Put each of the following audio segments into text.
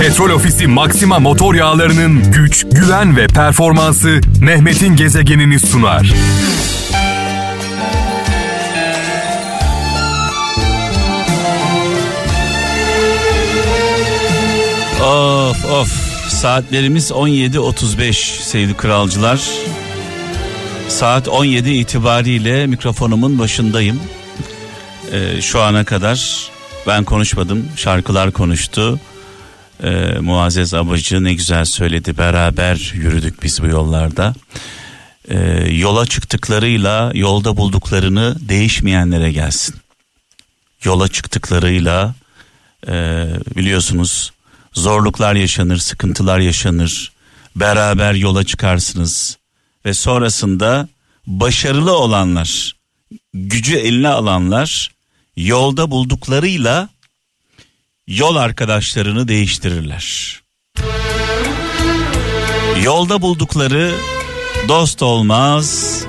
Petrol Ofisi Maxima motor yağlarının güç, güven ve performansı Mehmet'in gezegenini sunar. Of of saatlerimiz 17.35 sevgili kralcılar. Saat 17 itibariyle mikrofonumun başındayım. Ee, şu ana kadar ben konuşmadım şarkılar konuştu. Ee, Muazzez Abacı ne güzel söyledi beraber yürüdük biz bu yollarda. Ee, yola çıktıklarıyla yolda bulduklarını değişmeyenlere gelsin. Yola çıktıklarıyla e, biliyorsunuz zorluklar yaşanır, sıkıntılar yaşanır. Beraber yola çıkarsınız ve sonrasında başarılı olanlar, gücü eline alanlar yolda bulduklarıyla yol arkadaşlarını değiştirirler. Yolda buldukları dost olmaz,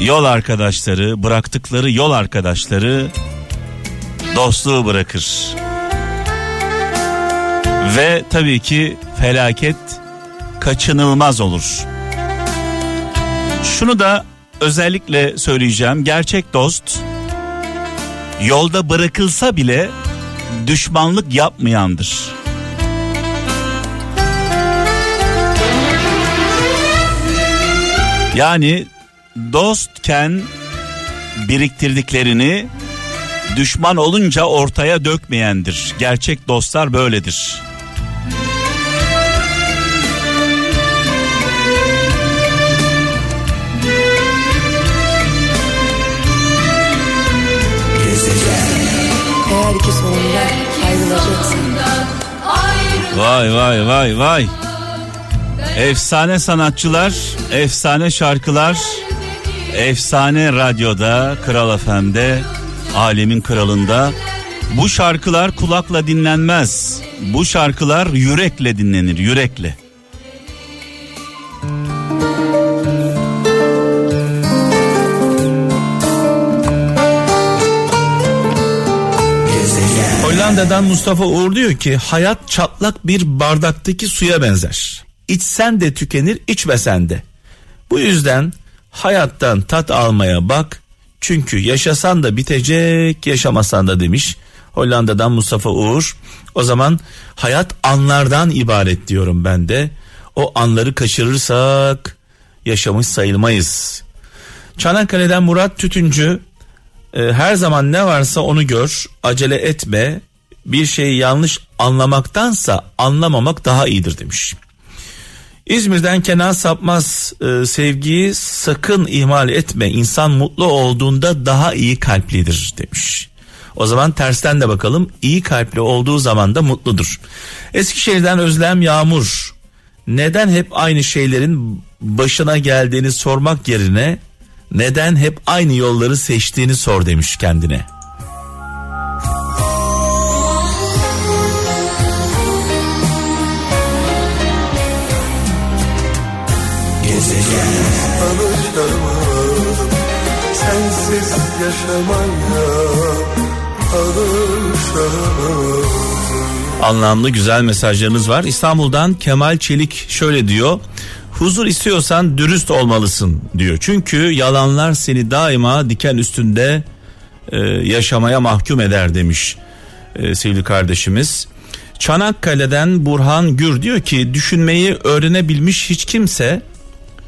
yol arkadaşları, bıraktıkları yol arkadaşları dostluğu bırakır. Ve tabii ki felaket kaçınılmaz olur. Şunu da özellikle söyleyeceğim. Gerçek dost yolda bırakılsa bile düşmanlık yapmayandır. Yani dostken biriktirdiklerini düşman olunca ortaya dökmeyendir. Gerçek dostlar böyledir. Ki sonunda ayrılacaksan Vay vay vay vay. Efsane sanatçılar, efsane şarkılar, efsane radyoda, Kral FM'de, alemin kralında. Bu şarkılar kulakla dinlenmez. Bu şarkılar yürekle dinlenir, yürekle. Hollanda'dan Mustafa Uğur diyor ki hayat çatlak bir bardaktaki suya benzer. İçsen de tükenir içmesen de. Bu yüzden hayattan tat almaya bak. Çünkü yaşasan da bitecek yaşamasan da demiş. Hollanda'dan Mustafa Uğur. O zaman hayat anlardan ibaret diyorum ben de. O anları kaçırırsak yaşamış sayılmayız. Çanakkale'den Murat Tütüncü her zaman ne varsa onu gör, acele etme. Bir şeyi yanlış anlamaktansa anlamamak daha iyidir demiş. İzmir'den Kenan Sapmaz e, sevgiyi sakın ihmal etme. İnsan mutlu olduğunda daha iyi kalplidir demiş. O zaman tersten de bakalım. İyi kalpli olduğu zaman da mutludur. Eskişehir'den Özlem Yağmur. Neden hep aynı şeylerin başına geldiğini sormak yerine neden hep aynı yolları seçtiğini sor demiş kendine. Anlamlı güzel mesajlarınız var. İstanbul'dan Kemal Çelik şöyle diyor. Huzur istiyorsan dürüst olmalısın diyor. Çünkü yalanlar seni daima diken üstünde e, yaşamaya mahkum eder demiş e, sevgili kardeşimiz. Çanakkale'den Burhan Gür diyor ki düşünmeyi öğrenebilmiş hiç kimse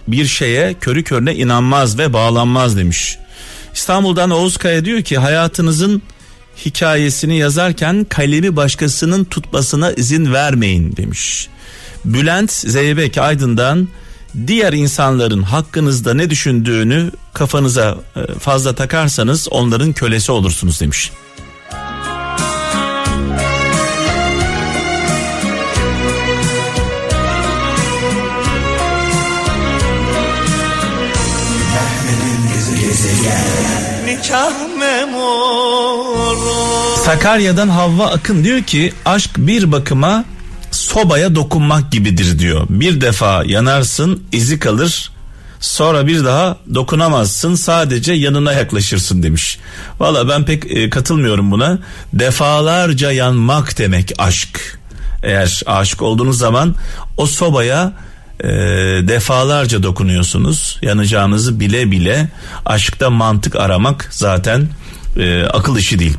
bir şeye körü körüne inanmaz ve bağlanmaz demiş. İstanbul'dan Oğuz Kaya diyor ki hayatınızın hikayesini yazarken kalemi başkasının tutmasına izin vermeyin demiş. Bülent Zeybek Aydın'dan diğer insanların hakkınızda ne düşündüğünü kafanıza e, fazla takarsanız onların kölesi olursunuz demiş. Sakarya'dan Havva Akın diyor ki aşk bir bakıma sobaya dokunmak gibidir diyor. Bir defa yanarsın izi kalır sonra bir daha dokunamazsın sadece yanına yaklaşırsın demiş. Valla ben pek e, katılmıyorum buna. Defalarca yanmak demek aşk. Eğer aşık olduğunuz zaman o sobaya e, defalarca dokunuyorsunuz. Yanacağınızı bile bile aşkta mantık aramak zaten e, akıl işi değil.